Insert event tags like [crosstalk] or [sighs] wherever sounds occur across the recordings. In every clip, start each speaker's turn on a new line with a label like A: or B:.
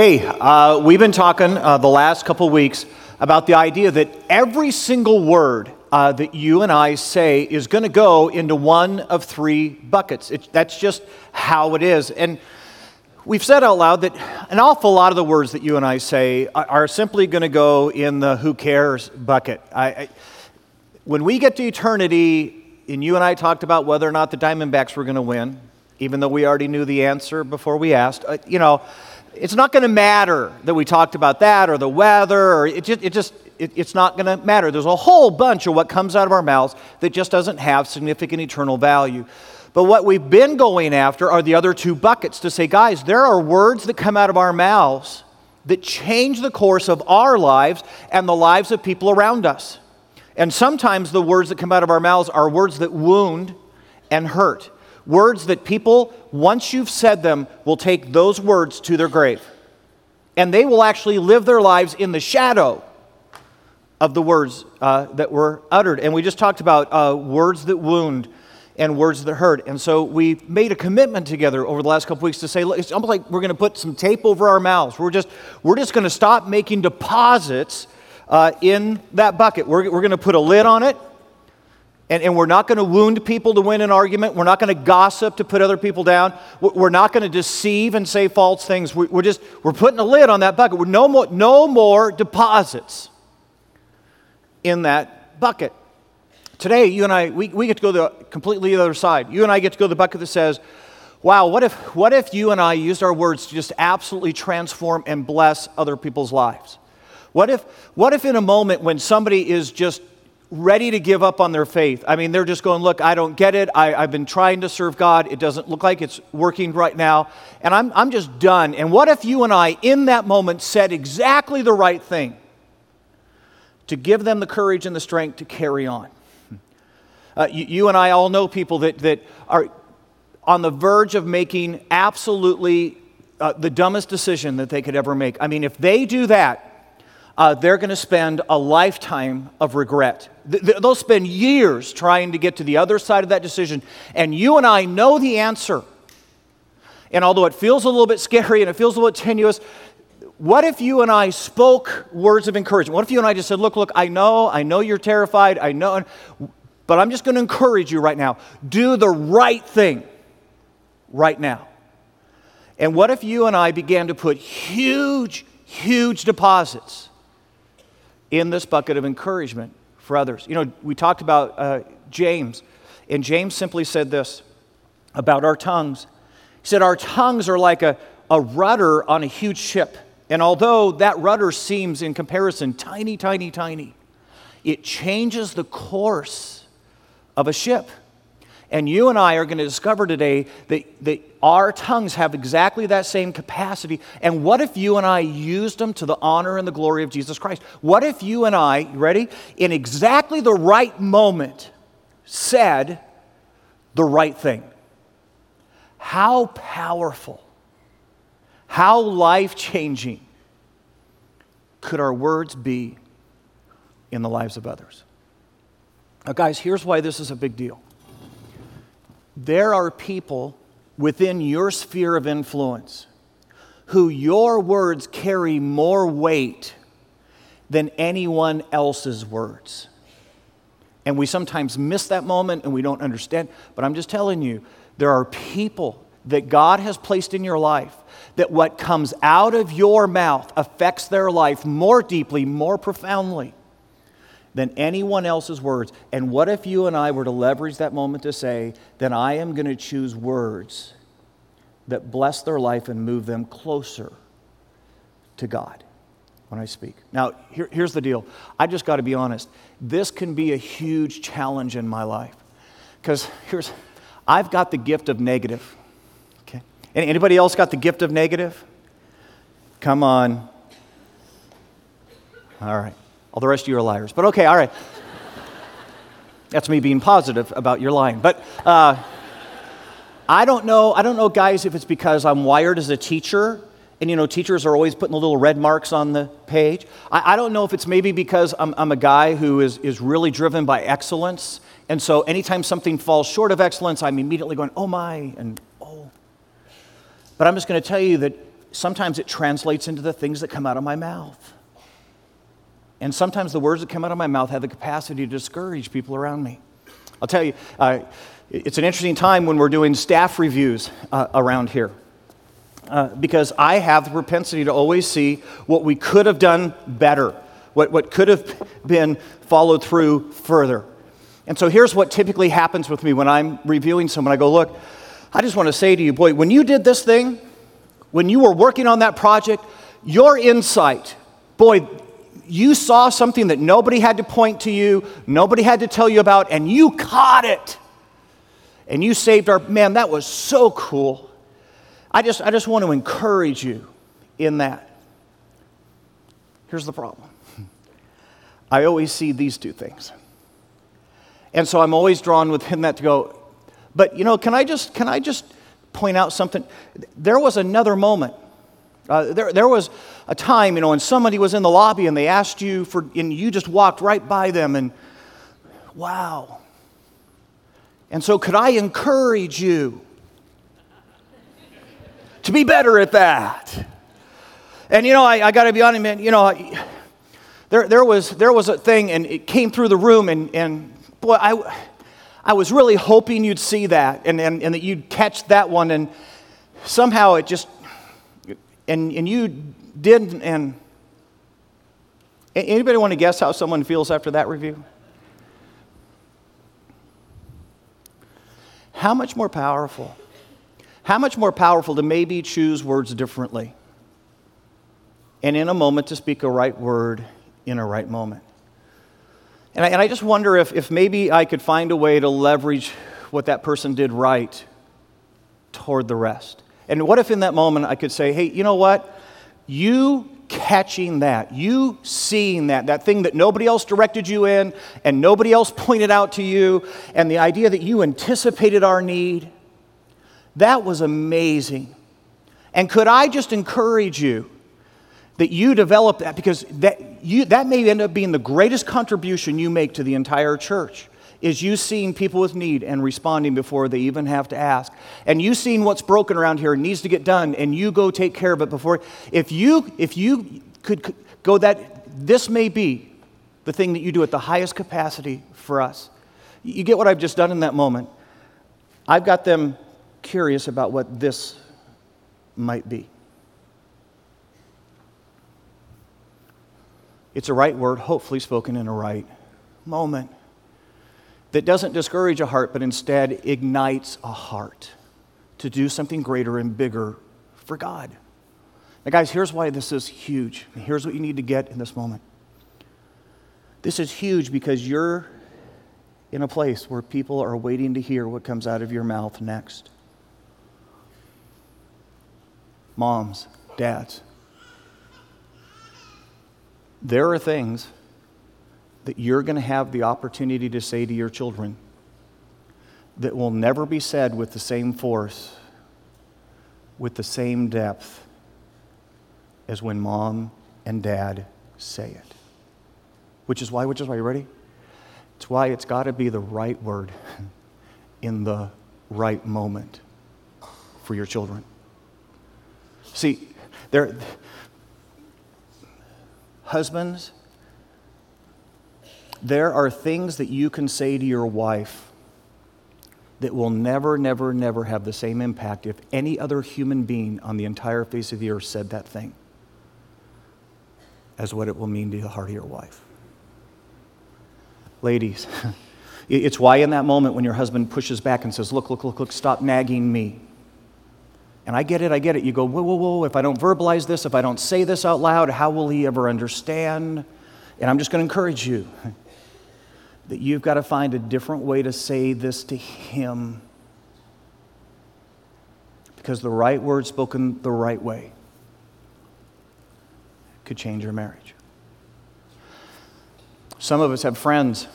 A: Hey, uh, we've been talking uh, the last couple weeks about the idea that every single word uh, that you and I say is going to go into one of three buckets. It, that's just how it is. And we've said out loud that an awful lot of the words that you and I say are, are simply going to go in the who cares bucket. I, I, when we get to eternity, and you and I talked about whether or not the Diamondbacks were going to win, even though we already knew the answer before we asked, uh, you know, it's not going to matter that we talked about that or the weather, or it just, it just it, it's not going to matter. There's a whole bunch of what comes out of our mouths that just doesn't have significant eternal value. But what we've been going after are the other two buckets to say, guys, there are words that come out of our mouths that change the course of our lives and the lives of people around us. And sometimes the words that come out of our mouths are words that wound and hurt. Words that people, once you've said them, will take those words to their grave. And they will actually live their lives in the shadow of the words uh, that were uttered. And we just talked about uh, words that wound and words that hurt. And so we made a commitment together over the last couple weeks to say, look, it's almost like we're going to put some tape over our mouths. We're just, we're just going to stop making deposits uh, in that bucket. We're, we're going to put a lid on it. And, and we're not going to wound people to win an argument. We're not going to gossip to put other people down. We're not going to deceive and say false things. We're just, we're putting a lid on that bucket. We're no more, no more deposits in that bucket. Today, you and I, we, we get to go the completely the other side. You and I get to go to the bucket that says, wow, what if, what if you and I used our words to just absolutely transform and bless other people's lives? What if, what if in a moment when somebody is just ready to give up on their faith. I mean, they're just going, Look, I don't get it. I, have been trying to serve God. It doesn't look like it's working right now. And I'm, I'm just done. And what if you and I, in that moment, said exactly the right thing to give them the courage and the strength to carry on? Uh, you, you and I all know people that, that are on the verge of making absolutely uh, the dumbest decision that they could ever make. I mean, if they do that, uh, they're going to spend a lifetime of regret. They'll spend years trying to get to the other side of that decision. And you and I know the answer. And although it feels a little bit scary and it feels a little tenuous, what if you and I spoke words of encouragement? What if you and I just said, Look, look, I know, I know you're terrified, I know, but I'm just going to encourage you right now. Do the right thing right now. And what if you and I began to put huge, huge deposits in this bucket of encouragement for others. You know, we talked about uh, James, and James simply said this about our tongues. He said, Our tongues are like a, a rudder on a huge ship. And although that rudder seems, in comparison, tiny, tiny, tiny, it changes the course of a ship. And you and I are going to discover today that, that our tongues have exactly that same capacity. And what if you and I used them to the honor and the glory of Jesus Christ? What if you and I, ready, in exactly the right moment, said the right thing? How powerful, how life changing could our words be in the lives of others? Now, guys, here's why this is a big deal there are people within your sphere of influence who your words carry more weight than anyone else's words. And we sometimes miss that moment and we don't understand. But I'm just telling you, there are people that God has placed in your life that what comes out of your mouth affects their life more deeply, more profoundly than anyone else's words. And what if you and I were to leverage that moment to say, then I am going to choose words that bless their life and move them closer to God when I speak. Now, here, here's the deal. I just got to be honest. This can be a huge challenge in my life. Because here's, I've got the gift of negative. Okay. Anybody else got the gift of negative? Come on. All right. All the rest of you are liars. But okay, all right. That's me being positive about your lying. But uh, I don't know. I don't know, guys, if it's because I'm wired as a teacher, and you know, teachers are always putting the little red marks on the page. I, I don't know if it's maybe because I'm, I'm a guy who is, is really driven by excellence, and so anytime something falls short of excellence, I'm immediately going, oh my, and oh. But I'm just going to tell you that sometimes it translates into the things that come out of my mouth. And sometimes the words that come out of my mouth have the capacity to discourage people around me. I'll tell you, uh, it's an interesting time when we're doing staff reviews uh, around here. Uh, because I have the propensity to always see what we could have done better, what, what could have been followed through further. And so here's what typically happens with me when I'm reviewing someone. I go, Look, I just want to say to you, boy, when you did this thing, when you were working on that project, your insight, boy, you saw something that nobody had to point to you, nobody had to tell you about, and you caught it. And you saved our, man, that was so cool. I just, I just want to encourage you in that. Here's the problem [laughs] I always see these two things. And so I'm always drawn within that to go, but you know, can I just, can I just point out something? There was another moment. Uh, there, there was a time, you know, when somebody was in the lobby and they asked you for, and you just walked right by them and, wow. And so, could I encourage you to be better at that? And, you know, I, I got to be honest, man, you know, there, there, was, there was a thing and it came through the room, and, and boy, I, I was really hoping you'd see that and, and, and that you'd catch that one, and somehow it just, and, and you didn't. And anybody want to guess how someone feels after that review? How much more powerful? How much more powerful to maybe choose words differently and in a moment to speak a right word in a right moment? And I, and I just wonder if, if maybe I could find a way to leverage what that person did right toward the rest. And what if in that moment I could say, hey, you know what? You catching that, you seeing that, that thing that nobody else directed you in and nobody else [laughs] pointed out to you, and the idea that you anticipated our need, that was amazing. And could I just encourage you that you develop that because that, you, that may end up being the greatest contribution you make to the entire church is you seeing people with need and responding before they even have to ask. And you seeing what's broken around here and needs to get done, and you go take care of it before. If you, if you could go that, this may be the thing that you do at the highest capacity for us. You get what I've just done in that moment. I've got them curious about what this might be. It's a right word, hopefully spoken in a right moment that doesn't discourage a heart, but instead ignites a heart to do something greater and bigger for God. Now, guys, here's why this is huge. Here's what you need to get in this moment. This is huge because you're in a place where people are waiting to hear what comes out of your mouth next. Moms, dads, there are things that you're going to have the opportunity to say to your children that will never be said with the same force, with the same depth as when mom and dad say it. Which is why, which is why, you ready? It's why it's got to be the right word [laughs] in the right moment for your children. See, there, husbands, there are things that you can say to your wife that will never, never, never have the same impact if any other human being on the entire face of the earth said that thing as what it will mean to the heart of your wife. Ladies, [laughs] it's why in that moment when your husband pushes back and says, Look, look, look, look, stop nagging me. And I get it, I get it. You go, Whoa, whoa, whoa, if I don't verbalize this, if I don't say this out loud, how will he ever understand? And I'm just going to encourage you [laughs] that you've got to find a different way to say this to him. Because the right word spoken the right way could change your marriage. Some of us have friends,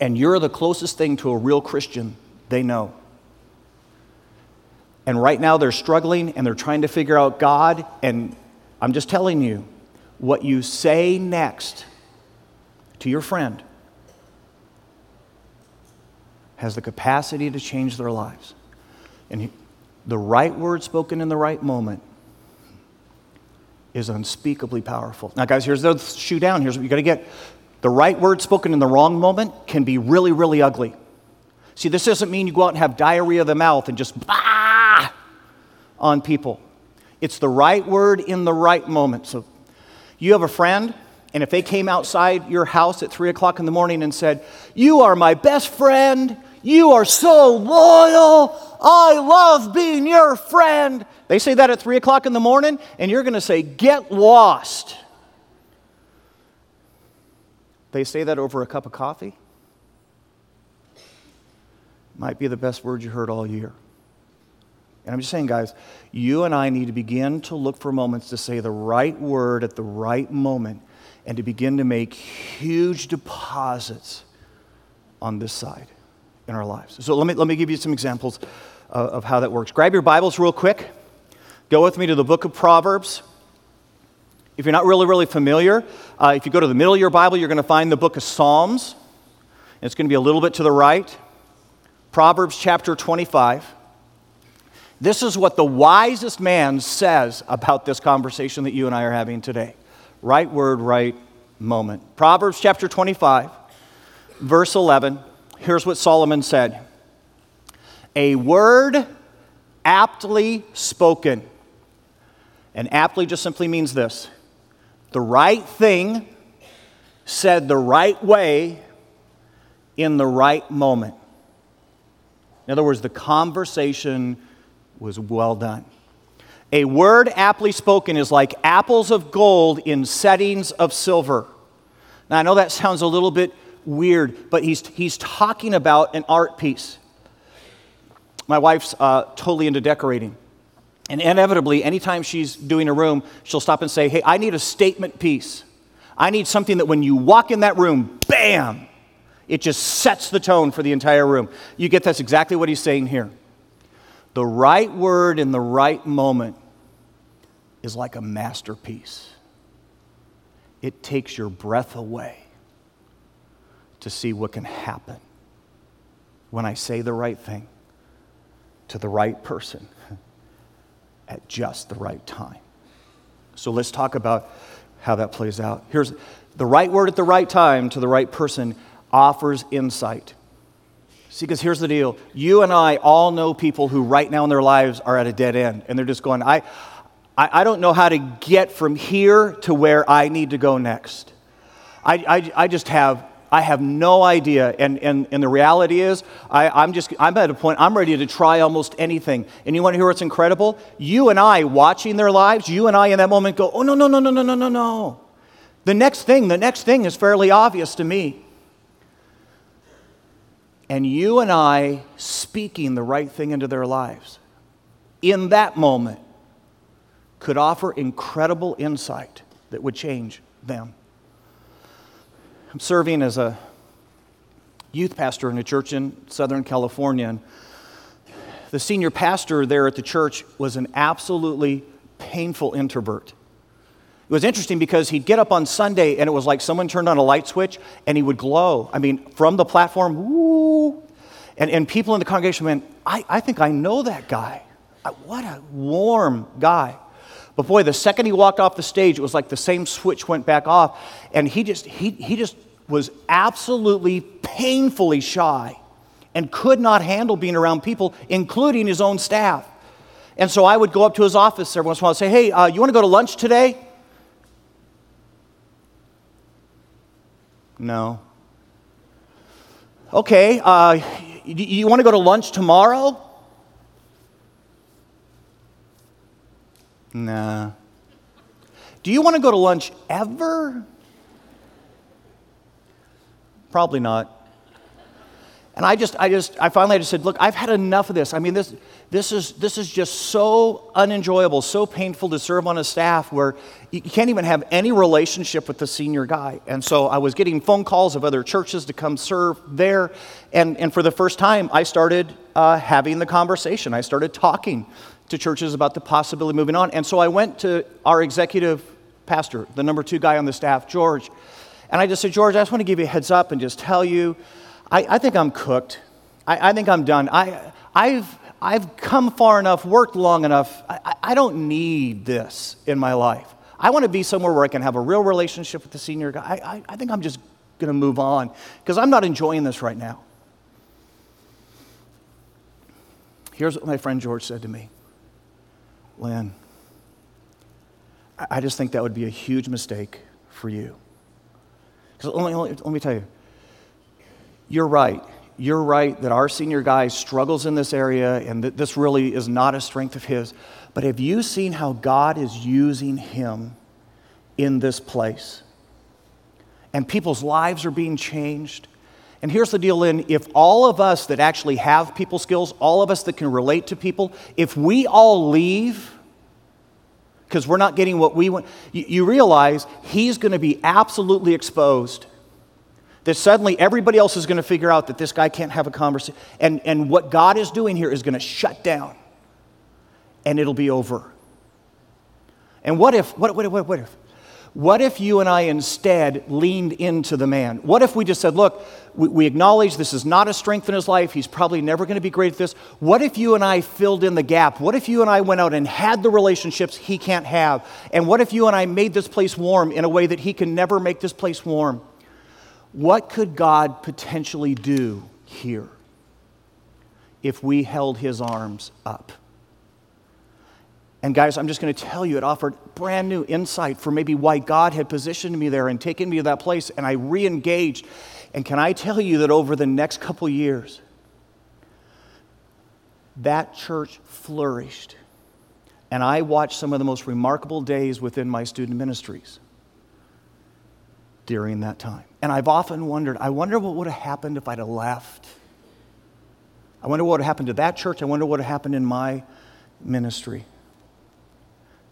A: and you're the closest thing to a real Christian they know. And right now they're struggling and they're trying to figure out God. And I'm just telling you, what you say next to your friend has the capacity to change their lives. And the right word spoken in the right moment is unspeakably powerful. Now, guys, here's the shoe down. Here's what you got to get. The right word spoken in the wrong moment can be really, really ugly. See, this doesn't mean you go out and have diarrhea of the mouth and just bah on people. It's the right word in the right moment. So, you have a friend, and if they came outside your house at 3 o'clock in the morning and said, You are my best friend, you are so loyal, I love being your friend. They say that at 3 o'clock in the morning, and you're going to say, Get lost. They say that over a cup of coffee. Might be the best word you heard all year. And I'm just saying, guys, you and I need to begin to look for moments to say the right word at the right moment and to begin to make huge deposits on this side in our lives. So let me, let me give you some examples of, of how that works. Grab your Bibles real quick. Go with me to the book of Proverbs. If you're not really, really familiar, uh, if you go to the middle of your Bible, you're going to find the book of Psalms. It's going to be a little bit to the right. Proverbs chapter 25. This is what the wisest man says about this conversation that you and I are having today. Right word, right moment. Proverbs chapter 25, verse 11. Here's what Solomon said A word aptly spoken. And aptly just simply means this the right thing said the right way in the right moment. In other words, the conversation was well done. A word aptly spoken is like apples of gold in settings of silver. Now, I know that sounds a little bit weird, but he's, he's talking about an art piece. My wife's uh, totally into decorating. And inevitably, anytime she's doing a room, she'll stop and say, Hey, I need a statement piece. I need something that when you walk in that room, bam, it just sets the tone for the entire room. You get that's exactly what he's saying here. The right word in the right moment is like a masterpiece. It takes your breath away to see what can happen when I say the right thing to the right person [laughs] at just the right time. So let's talk about how that plays out. Here's the right word at the right time to the right person offers insight. See, because here's the deal. You and I all know people who right now in their lives are at a dead end, and they're just going, I, I, I don't know how to get from here to where I need to go next. I, I, I just have, I have no idea. And, and, and the reality is, I, I'm just, I'm at a point, I'm ready to try almost anything. And you want to hear what's incredible? You and I watching their lives, you and I in that moment go, oh, no, no, no, no, no, no, no, no. The next thing, the next thing is fairly obvious to me and you and I speaking the right thing into their lives in that moment could offer incredible insight that would change them. I'm serving as a youth pastor in a church in Southern California. And the senior pastor there at the church was an absolutely painful introvert. It was interesting because he'd get up on Sunday and it was like someone turned on a light switch and he would glow. I mean, from the platform, woo. And, and people in the congregation went, I, I think I know that guy. What a warm guy. But boy, the second he walked off the stage, it was like the same switch went back off. And he just, he, he just was absolutely painfully shy and could not handle being around people, including his own staff. And so I would go up to his office every once in a while and say, Hey, uh, you want to go to lunch today? No. Okay, uh, you, you want to go to lunch tomorrow? Nah. Do you want to go to lunch ever? Probably not. And I just, I just, I finally just said, look, I've had enough of this. I mean, this, this is, this is just so unenjoyable, so painful to serve on a staff where you can't even have any relationship with the senior guy. And so I was getting phone calls of other churches to come serve there. And, and for the first time, I started uh, having the conversation. I started talking to churches about the possibility of moving on. And so I went to our executive pastor, the number two guy on the staff, George. And I just said, George, I just want to give you a heads up and just tell you I, I think I'm cooked. I, I, think I'm done. I, I've, I've come far enough, worked long enough. I, I don't need this in my life. I want to be somewhere where I can have a real relationship with the senior guy. I, I, I think I'm just going to move on because I'm not enjoying this right now. Here's what my friend George said to me Lynn, I just think that would be a huge mistake for you. Because let, let, let me tell you, you're right. You're right that our senior guy struggles in this area and that this really is not a strength of his. But have you seen how God is using him in this place? And people's lives are being changed. And here's the deal, Lynn if all of us that actually have people skills, all of us that can relate to people, if we all leave, because we're not getting what we want, you, you realize he's going to be absolutely exposed. That suddenly everybody else is going to figure out that this guy can't have a conversation. And, and what God is doing here is going to shut down and it'll be over. And what if, what, what, what, what if? What if you and I instead leaned into the man? What if we just said, look, we, we acknowledge this is not a strength in his life. He's probably never going to be great at this. What if you and I filled in the gap? What if you and I went out and had the relationships he can't have? And what if you and I made this place warm in a way that he can never make this place warm? What could God potentially do here if we held his arms up? And guys, I'm just going to tell you, it offered brand new insight for maybe why God had positioned me there and taken me to that place, and I re engaged. And can I tell you that over the next couple years, that church flourished. And I watched some of the most remarkable days within my student ministries during that time. And I've often wondered, I wonder what would have happened if I'd have left. I wonder what would have happened to that church. I wonder what would have happened in my ministry.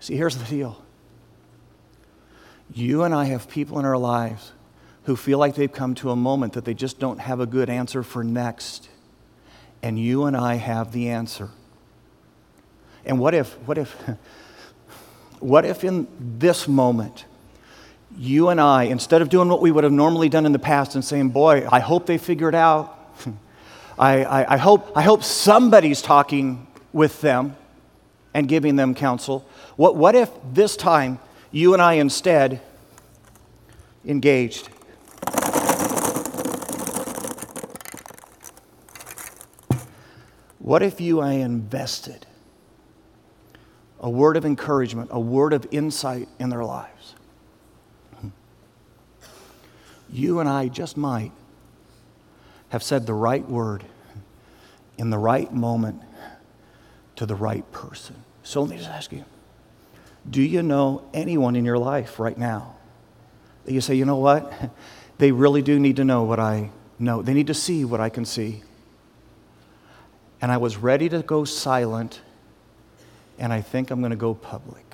A: See, here's the deal. You and I have people in our lives who feel like they've come to a moment that they just don't have a good answer for next. And you and I have the answer. And what if, what if, [laughs] what if in this moment, you and I, instead of doing what we would have normally done in the past and saying, Boy, I hope they figure it out, [laughs] I, I, I, hope, I hope somebody's talking with them and giving them counsel. What, what if this time you and I instead engaged? What if you and I invested a word of encouragement, a word of insight in their lives? You and I just might have said the right word in the right moment to the right person. So let me just ask you do you know anyone in your life right now that you say, you know what? [laughs] They really do need to know what I know. They need to see what I can see. And I was ready to go silent, and I think I'm going to go public.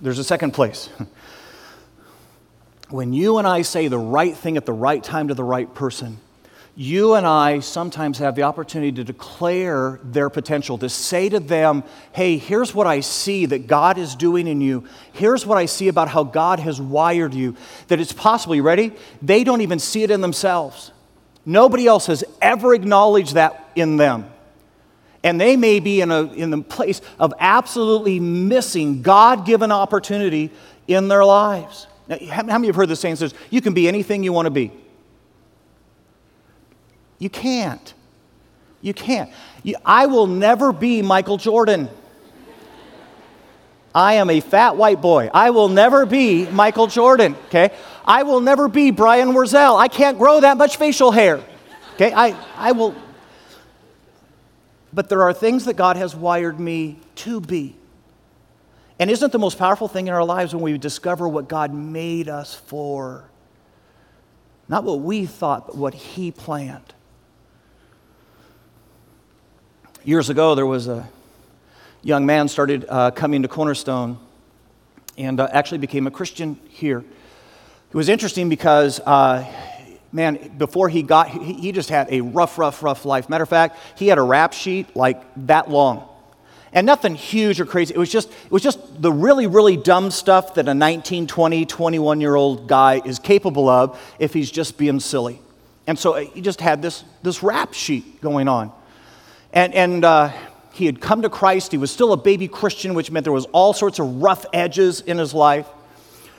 A: There's a second place. [laughs] When you and I say the right thing at the right time to the right person, you and I sometimes have the opportunity to declare their potential, to say to them, hey, here's what I see that God is doing in you. Here's what I see about how God has wired you. That it's possible, you ready? They don't even see it in themselves. Nobody else has ever acknowledged that in them. And they may be in, a, in the place of absolutely missing God given opportunity in their lives. Now, how many of you have heard the saying says, you can be anything you want to be? You can't. You can't. You, I will never be Michael Jordan. I am a fat white boy. I will never be Michael Jordan, okay? I will never be Brian Wurzel. I can't grow that much facial hair, okay? I, I will. But there are things that God has wired me to be. And isn't the most powerful thing in our lives when we discover what God made us for? Not what we thought, but what He planned. Years ago, there was a young man started uh, coming to Cornerstone and uh, actually became a Christian here. It was interesting because, uh, man, before he got, he, just had a rough, rough, rough life. Matter of fact, he had a rap sheet like that long. And nothing huge or crazy. It was just, it was just the really, really dumb stuff that a 19, 20, 21 year old guy is capable of if he's just being silly. And so uh, he just had this, this rap sheet going on. And, and uh, he had come to Christ. He was still a baby Christian, which meant there was all sorts of rough edges in his life.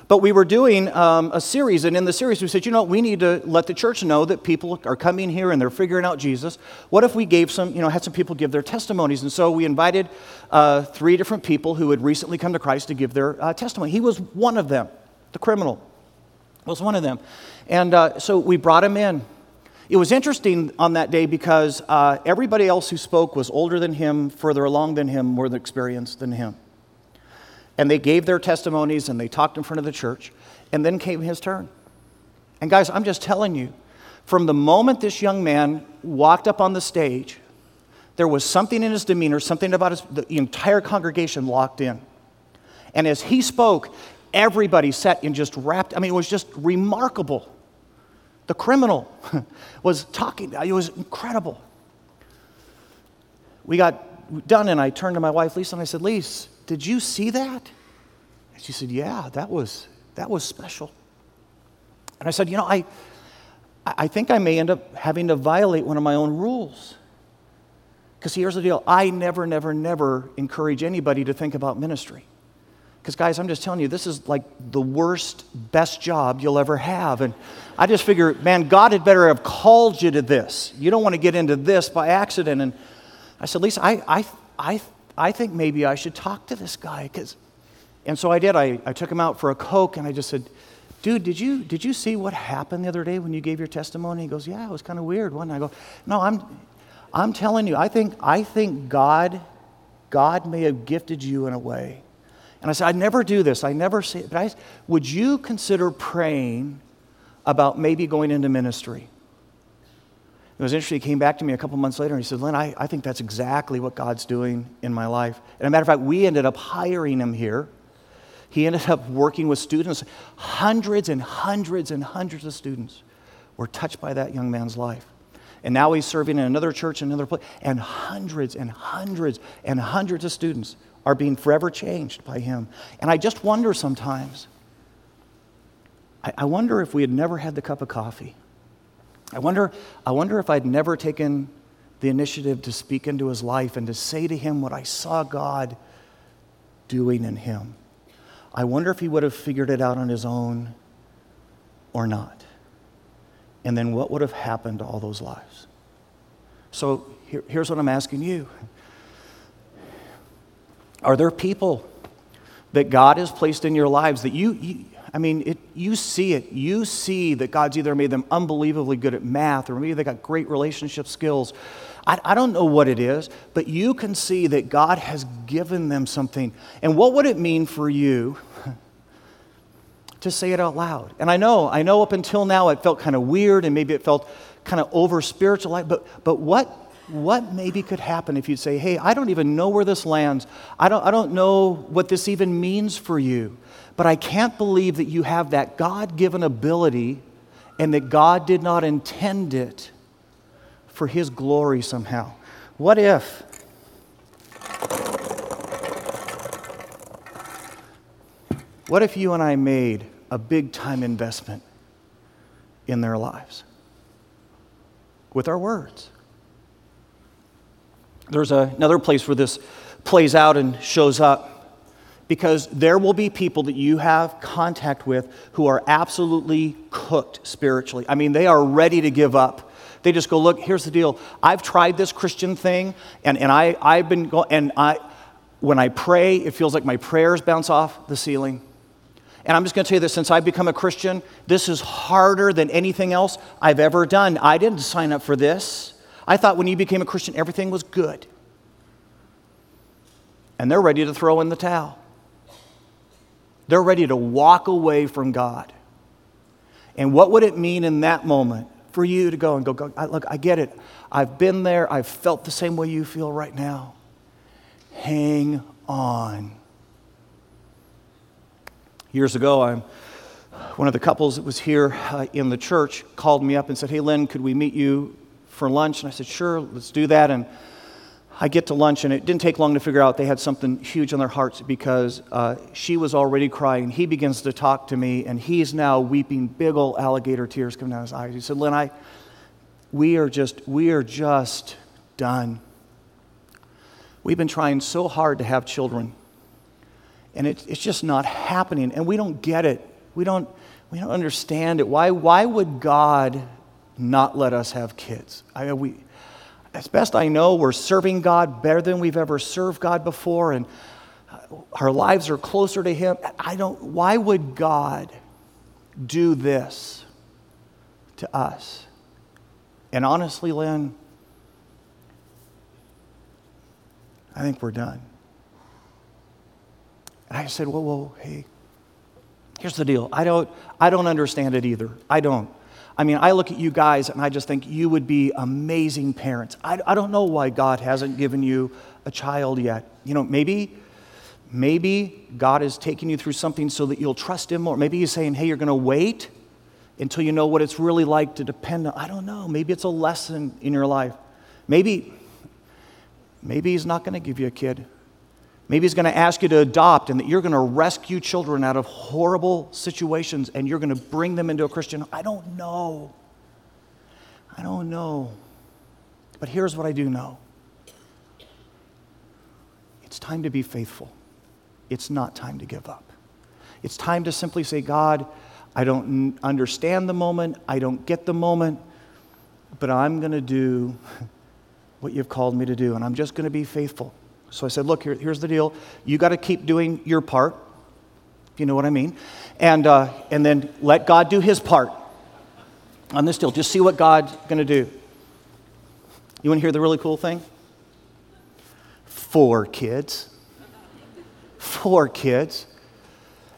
A: But we were doing um, a series, and in the series, we said, you know, we need to let the church know that people are coming here and they're figuring out Jesus. What if we gave some, you know, had some people give their testimonies? And so we invited uh, three different people who had recently come to Christ to give their uh, testimony. He was one of them, the criminal was one of them. And uh, so we brought him in. It was interesting on that day because uh, everybody else who spoke was older than him, further along than him, more experienced than him. And they gave their testimonies and they talked in front of the church. And then came his turn. And guys, I'm just telling you, from the moment this young man walked up on the stage, there was something in his demeanor, something about his, the entire congregation locked in. And as he spoke, everybody sat and just wrapped. I mean, it was just remarkable. The criminal [laughs] was talking, it was incredible. We got done, and I turned to my wife, Lisa, and I said, Lisa, did you see that? And she said, Yeah, that was, that was special. And I said, You know, I, I think I may end up having to violate one of my own rules. Because here's the deal I never, never, never encourage anybody to think about ministry. Because, guys, I'm just telling you, this is like the worst, best job you'll ever have. And I just figure, man, God had better have called you to this. You don't want to get into this by accident. And I said, Lisa, I, I, I I think maybe I should talk to this guy. Cause, and so I did. I, I took him out for a Coke and I just said, dude, did you, did you see what happened the other day when you gave your testimony? He goes, yeah, it was kind of weird, it? I go, no, I'm, I'm telling you, I think, I think God, God may have gifted you in a way. And I said, I never do this. I never say it. But I, would you consider praying about maybe going into ministry? It was interesting. He came back to me a couple months later and he said, Lynn, I, I think that's exactly what God's doing in my life. And a matter of fact, we ended up hiring him here. He ended up working with students. Hundreds and hundreds and hundreds of students were touched by that young man's life. And now he's serving in another church, another place. And hundreds and hundreds and hundreds of students are being forever changed by him. And I just wonder sometimes, I, I wonder if we had never had the cup of coffee I wonder, I wonder if I'd never taken the initiative to speak into his life and to say to him what I saw God doing in him. I wonder if he would have figured it out on his own or not. And then what would have happened to all those lives? So here, here's what I'm asking you Are there people that God has placed in your lives that you, you I mean, it, you see it. You see that God's either made them unbelievably good at math or maybe they got great relationship skills. I, I don't know what it is, but you can see that God has given them something. And what would it mean for you [laughs] to say it out loud? And I know, I know up until now it felt kind of weird and maybe it felt kind of over spiritual, but, but what, what maybe could happen if you'd say, hey, I don't even know where this lands. I don't, I don't know what this even means for you. But I can't believe that you have that God given ability and that God did not intend it for His glory somehow. What if? What if you and I made a big time investment in their lives with our words? There's a, another place where this plays out and shows up because there will be people that you have contact with who are absolutely cooked spiritually. I mean, they are ready to give up. They just go, look, here's the deal. I've tried this Christian thing, and, and I, I've been going, and I, when I pray, it feels like my prayers bounce off the ceiling. And I'm just going to tell you this since I've become a Christian, this is harder than anything else I've ever done. I didn't sign up for this. I thought when you became a Christian, everything was good. And they're ready to throw in the towel. They're ready to walk away from God. And what would it mean in that moment for you to go and go, go look, I get it. I've been there. I've felt the same way you feel right now. Hang on. Years ago, I'm, one of the couples that was here uh, in the church called me up and said, Hey, Lynn, could we meet you for lunch? And I said, Sure, let's do that. And I get to lunch, and it didn't take long to figure out they had something huge on their hearts because uh, she was already crying. He begins to talk to me, and he's now weeping big old alligator tears coming down his eyes. He said, Lynn, I, we are just, we are just done. We've been trying so hard to have children, and it, it's just not happening, and we don't get it. We don't, we don't understand it. Why, why would God not let us have kids? I, we, as best I know, we're serving God better than we've ever served God before, and uh, our lives are closer to Him. I don't, why would God do this to us? And honestly, Lynn, I think we're done. And I said, Whoa, whoa, hey, here's the deal. I don't, I don't understand it either. I don't. I mean, I look at you guys and I just think you would be amazing parents. I, I don't know why God hasn't given you a child yet. You know, maybe, maybe God is taking you through something so that you'll trust Him more. Maybe He's saying, hey, you're going to wait until you know what it's really like to depend on. I don't know. Maybe it's a lesson in your life. Maybe, maybe He's not going to give you a kid. Maybe he's going to ask you to adopt and that you're going to rescue children out of horrible situations and you're going to bring them into a Christian. I don't know. I don't know. But here's what I do know it's time to be faithful, it's not time to give up. It's time to simply say, God, I don't understand the moment, I don't get the moment, but I'm going to do [laughs] what you've called me to do, and I'm just going to be faithful. So I said, Look, here, here's the deal. You got to keep doing your part, if you know what I mean, and, uh, and then let God do his part on this deal. Just see what God's going to do. You want to hear the really cool thing? Four kids. Four kids.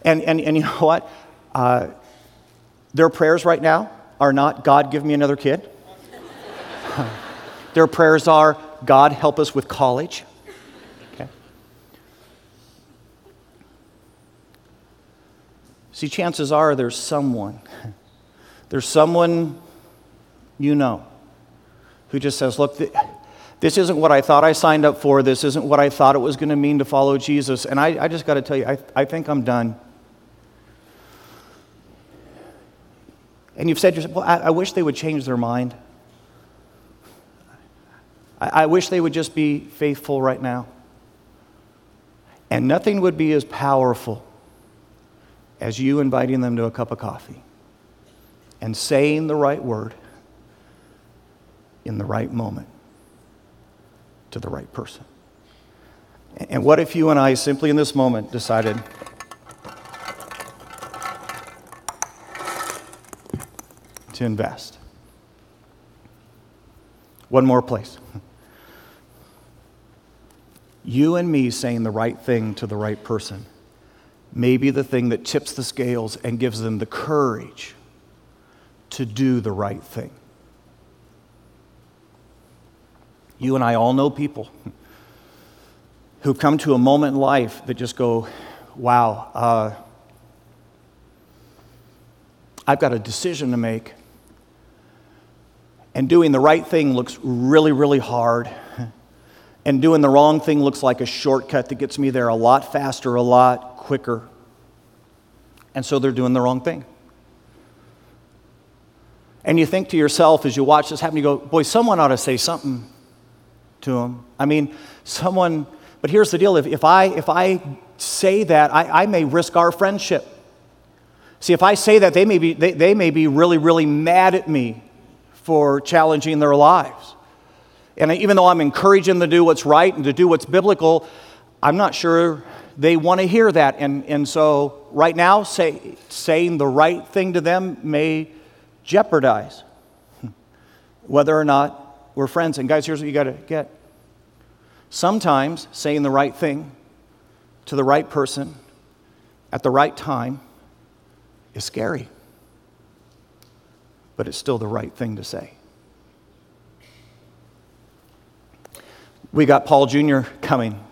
A: And, and, and you [laughs] know what? Uh, their prayers right now are not, God, give me another kid. [laughs] their prayers are, God, help us with college. See, chances are there's someone, there's someone you know who just says, Look, this isn't what I thought I signed up for. This isn't what I thought it was going to mean to follow Jesus. And I, I just got to tell you, I, I think I'm done. And you've said yourself, well, I, I wish they would change their mind. I, I wish they would just be faithful right now. And nothing would be as powerful as you inviting them to a cup of coffee and saying the right word in the right moment to the right person. And what if you and I simply in this moment decided to invest? One more place. [laughs] You and me saying the right thing to the right person may be the thing that tips the scales and gives them the courage to do the right thing. You and I all know people [laughs] who come to a moment in life that just go, wow, uh, I've got a decision to make. And doing the right thing looks really, really hard. [laughs] And doing the wrong thing looks like a shortcut that gets me there a lot faster, a lot quicker. And so they're doing the wrong thing. And you think to yourself as you watch this happen, you go, boy, someone ought to say something to them. I mean, someone, but here's the deal if, if, I, if I say that, I, I may risk our friendship. See, if I say that, they may, be, they, they may be really, really mad at me for challenging their lives. And even though I'm encouraging them to do what's right and to do what's biblical, I'm not sure they want to hear that. And, and so, right now, say, saying the right thing to them may jeopardize whether or not we're friends. And, guys, here's what you got to get sometimes saying the right thing to the right person at the right time is scary, but it's still the right thing to say. We got Paul Jr. coming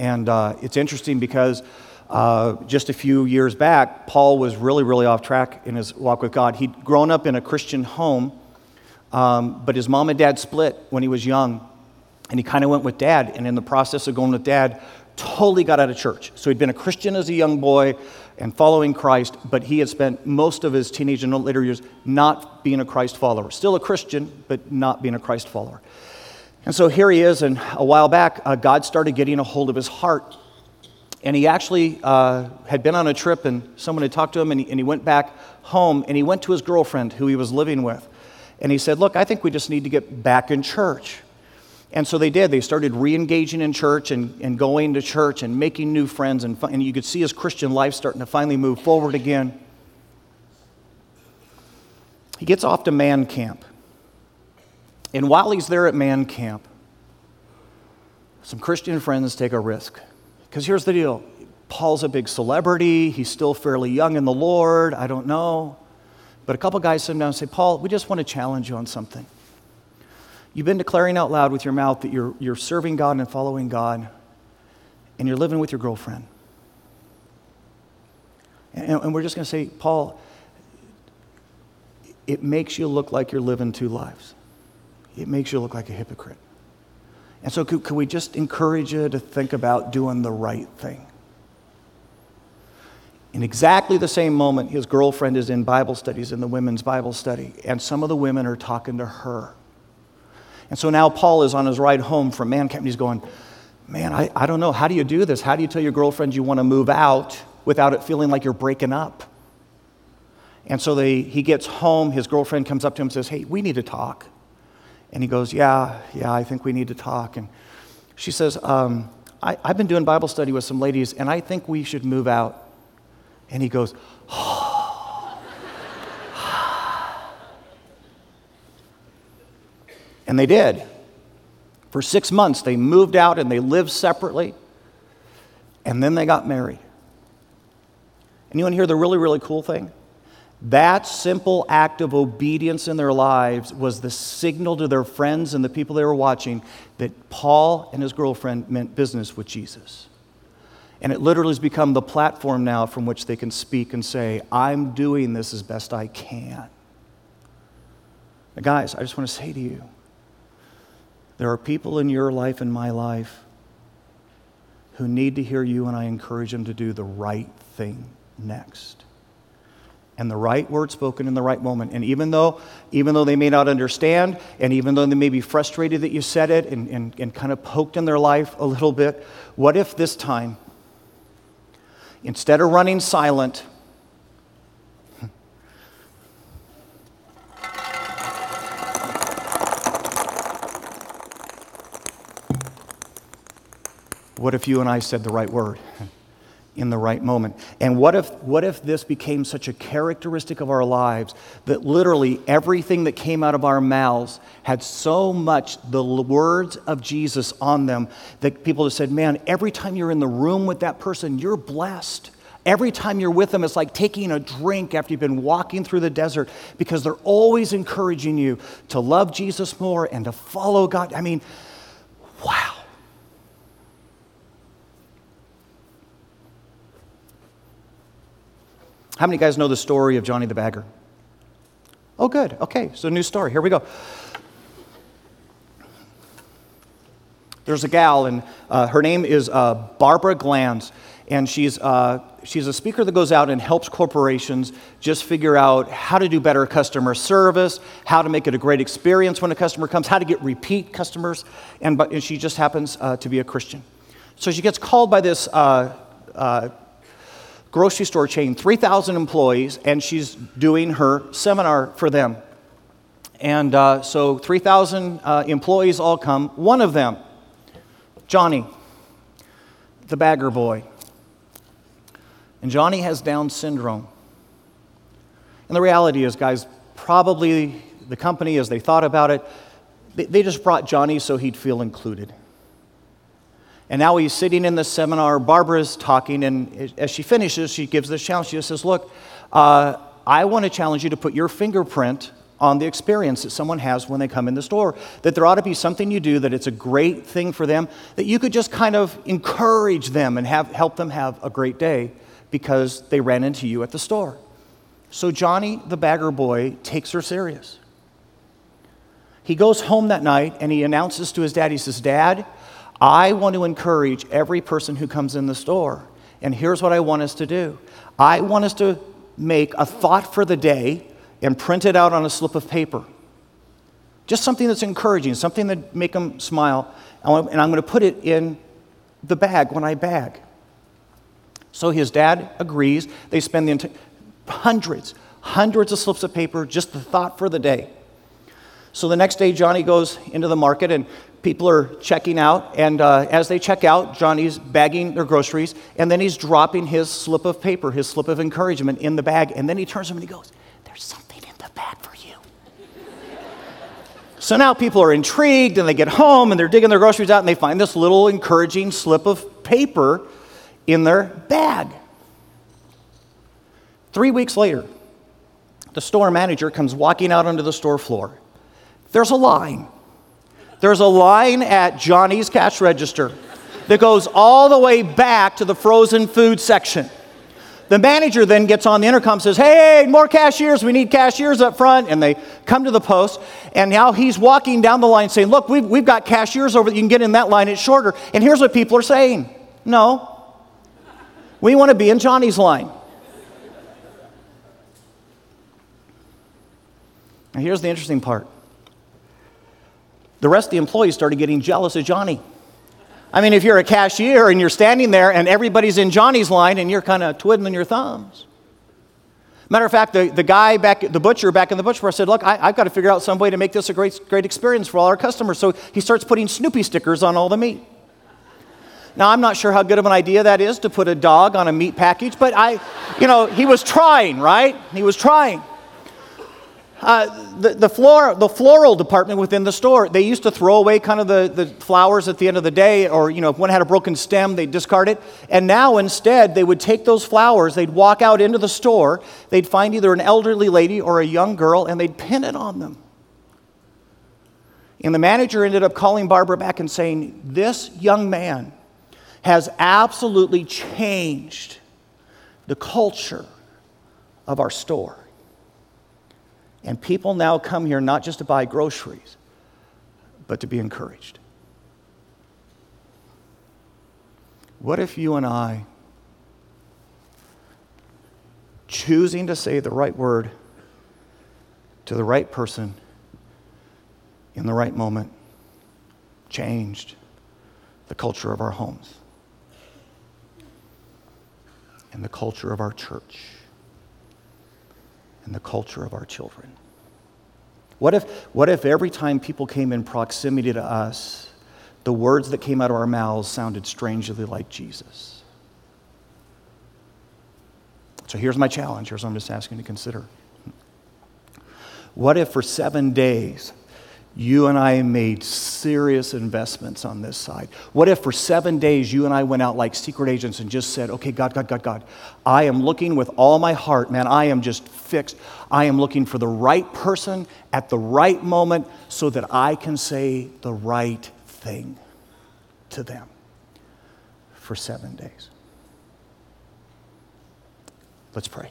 A: and uh, it's interesting because uh, just a few years back, Paul was really, really off track in his walk with God. He'd grown up in a Christian home, um, but his mom and dad split when he was young. And he kind of went with dad. And in the process of going with dad, totally got out of church. So he'd been a Christian as a young boy and following Christ, but he had spent most of his teenage and later years not being a Christ follower. Still a Christian, but not being a Christ follower. And so here he is, and a while back, uh, God started getting a hold of his heart. And he actually uh, had been on a trip, and someone had talked to him, and he, and he went back home, and he went to his girlfriend who he was living with. And he said, Look, I think we just need to get back in church. And so they did. They started re engaging in church and, and going to church and making new friends. And, and you could see his Christian life starting to finally move forward again. He gets off to man camp. And while he's there at man camp, some Christian friends take a risk. Because here's the deal Paul's a big celebrity. He's still fairly young in the Lord. I don't know. But a couple guys sit down and say, Paul, we just want to challenge you on something. You've been declaring out loud with your mouth that you're, you're serving God and following God, and you're living with your girlfriend. And, and we're just going to say, Paul, it makes you look like you're living two lives. It makes you look like a hypocrite. And so, could, could we just encourage you to think about doing the right thing? In exactly the same moment, his girlfriend is in Bible studies, in the women's Bible study, and some of the women are talking to her. And so now Paul is on his ride home from man camp, and he's going, Man, I, I don't know. How do you do this? How do you tell your girlfriend you want to move out without it feeling like you're breaking up? And so they, he gets home, his girlfriend comes up to him and says, Hey, we need to talk. And he goes, Yeah, yeah, I think we need to talk. And she says, um, I, have been doing Bible study with some ladies, and I think we should move out. And he goes, [sighs] and they did. For six months, they moved out and they lived separately, and then they got married. And you want to hear the really, really cool thing? That simple act of obedience in their lives was the signal to their friends and the people they were watching that Paul and his girlfriend meant business with Jesus. And it literally has become the platform now from which they can speak and say, I'm doing this as best I can. Now, guys, I just want to say to you there are people in your life and my life who need to hear you, and I encourage them to do the right thing next and the right word spoken in the right moment. And even though, even though they may not understand, and even though they may be frustrated that you said it and, and, and kind of poked in their life a little bit, what if this time Instead of running silent, [laughs] what if you and I said the right word? [laughs] in the right moment. And what if, what if this became such a characteristic of our lives that literally everything that came out of our mouths had so much the words of Jesus on them that people have said, man, every time you're in the room with that person, you're blessed. Every time you're with them, it's like taking a drink after you've been walking through the desert because they're always encouraging you to love Jesus more and to follow God. I mean, wow. How many guys know the story of Johnny the Bagger? Oh, good. Okay, so new story. Here we go. There's a gal, and uh, her name is uh, Barbara Glanz, and she's, uh, she's a speaker that goes out and helps corporations just figure out how to do better customer service, how to make it a great experience when a customer comes, how to get repeat customers, and, but, and she just happens uh, to be a Christian. So she gets called by this uh, uh, grocery store chain, 3,000 employees, and she's doing her seminar for them. And uh, so 3,000 uh, employees all come. One of them, Johnny, the bagger boy. And Johnny has Down syndrome. And the reality is, guys, probably the company, as they thought about it, they, they just brought Johnny so he'd feel included. And now he's sitting in the seminar. Barbara's talking, and as she finishes, she gives this challenge. She just says, Look, uh, I want to challenge you to put your fingerprint on the experience that someone has when they come in the store. That there ought to be something you do that it's a great thing for them, that you could just kind of encourage them and have, help them have a great day because they ran into you at the store. So Johnny, the bagger boy, takes her serious. He goes home that night and he announces to his dad, he says, Dad, I want to encourage every person who comes in the store. And here's what I want us to do I want us to make a thought for the day and print it out on a slip of paper Just something that's encouraging, something that make them smile. And I'm going to put it in the bag when I bag. So his dad agrees. They spend the hundreds, hundreds of slips of paper, just the thought for the day. So the next day, Johnny goes into the market and people are checking out. And uh, as they check out, Johnny's bagging their groceries and then he's dropping his slip of paper, his slip of encouragement in the bag. And then he turns to him and he goes, There's something in the bag for you. so now people are intrigued and they get home and they're digging their groceries out and they find this little encouraging slip of paper in their bag. Three weeks later, the store manager comes walking out onto the store floor. There's a line. There's a line at Johnny's cash register that goes all the way back to the frozen food section. The manager then gets on the intercom and says, Hey, more cashiers. We need cashiers up front. And they come to the post. And now he's walking down the line saying, Look, we've, we've got cashiers over. You can get in that line. It's shorter. And here's what people are saying No, we want to be in Johnny's line. And here's the interesting part the rest of the employees started getting jealous of Johnny. I mean, if you're a cashier and you're standing there and everybody's in Johnny's line and you're kind of twiddling your thumbs. Matter of fact, the, the guy back, the butcher back in the butcher bar said, Look, I, have got to figure out some way to make this a great, great experience for all our customers. So he starts putting Snoopy stickers on all the meat. Now, I'm not sure how good of an idea that is to put a dog on a meat package, but I, you know, he was trying, right? He was trying. Uh, the, the, the floral department within the store, they used to throw away kind of the, the flowers at the end of the day, or, you know, if one had a broken stem, they'd discard it. And now instead, they would take those flowers, they'd walk out into the store, they'd find either an elderly lady or a young girl, and they'd pin it on them. And the manager ended up calling Barbara back and saying, This young man has absolutely changed the culture of our store. And people now come here not just to buy groceries, but to be encouraged. What if you and I, choosing to say the right word to the right person in the right moment, changed the culture of our homes? and the culture of our church and the culture of our children? What if, what if every time people came in proximity to us, the words that came out of our mouths sounded strangely like Jesus? So here's my challenge. Here's what I'm just asking you to consider. What if for seven days you and I made serious investments on this side. What if for seven days you and I went out like secret agents and just said, okay, God, God, God, God, I am looking with all my heart, man, I am just fixed. I am looking for the right person at the right moment so that I can say the right thing to them for seven days. Let's pray.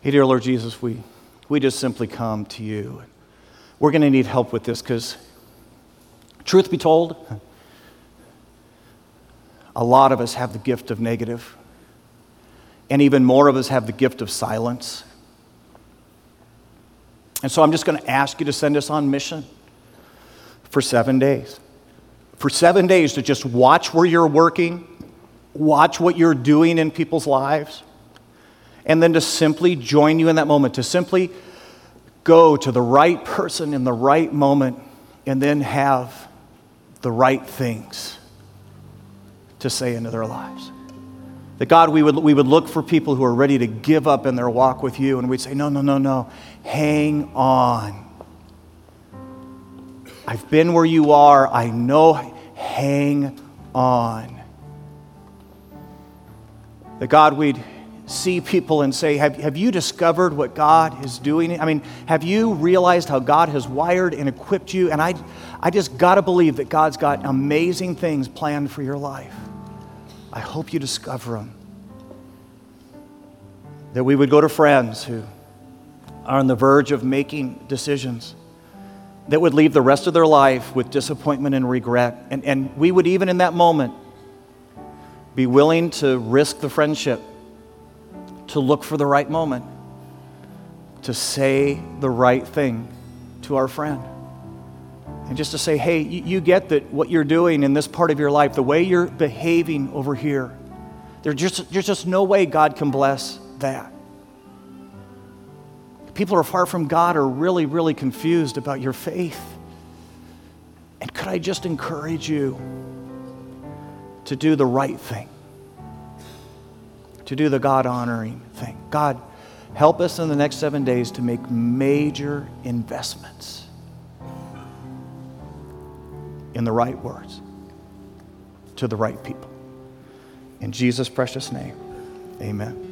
A: Hey, dear Lord Jesus, we, we just simply come to you. We're going to need help with this because, truth be told, a lot of us have the gift of negative, and even more of us have the gift of silence. And so I'm just going to ask you to send us on mission for seven days. For seven days to just watch where you're working, watch what you're doing in people's lives and then to simply join you in that moment, to simply go to the right person in the right moment, and then have the right things to say into their lives. That God, we would, we would look for people who are ready to give up in their walk with you, and we'd say, No, no, no, no, hang on. I've been where you are, I know, hang on. That God, we'd see people and say, have, have you discovered what God is doing? I mean, have you realized how God has wired and equipped you? And I, I just got to believe that God's got amazing things planned for your life. I hope you discover them. That we would go to friends who are on the verge of making decisions that would leave the rest of their life with disappointment and regret. And, and we would, even in that moment, be willing to risk the friendship to look for the right moment to say the right thing to our friend. And just to say, hey, you, get that what you're doing in this part of your life, the way you're behaving over here, just, there's just no way God can bless that. People who are far from God are really, really confused about your faith. And could I just encourage you to do the right thing? To do the God honoring thing. God, help us in the next seven days to make major investments in the right words to the right people. In Jesus' precious name, amen.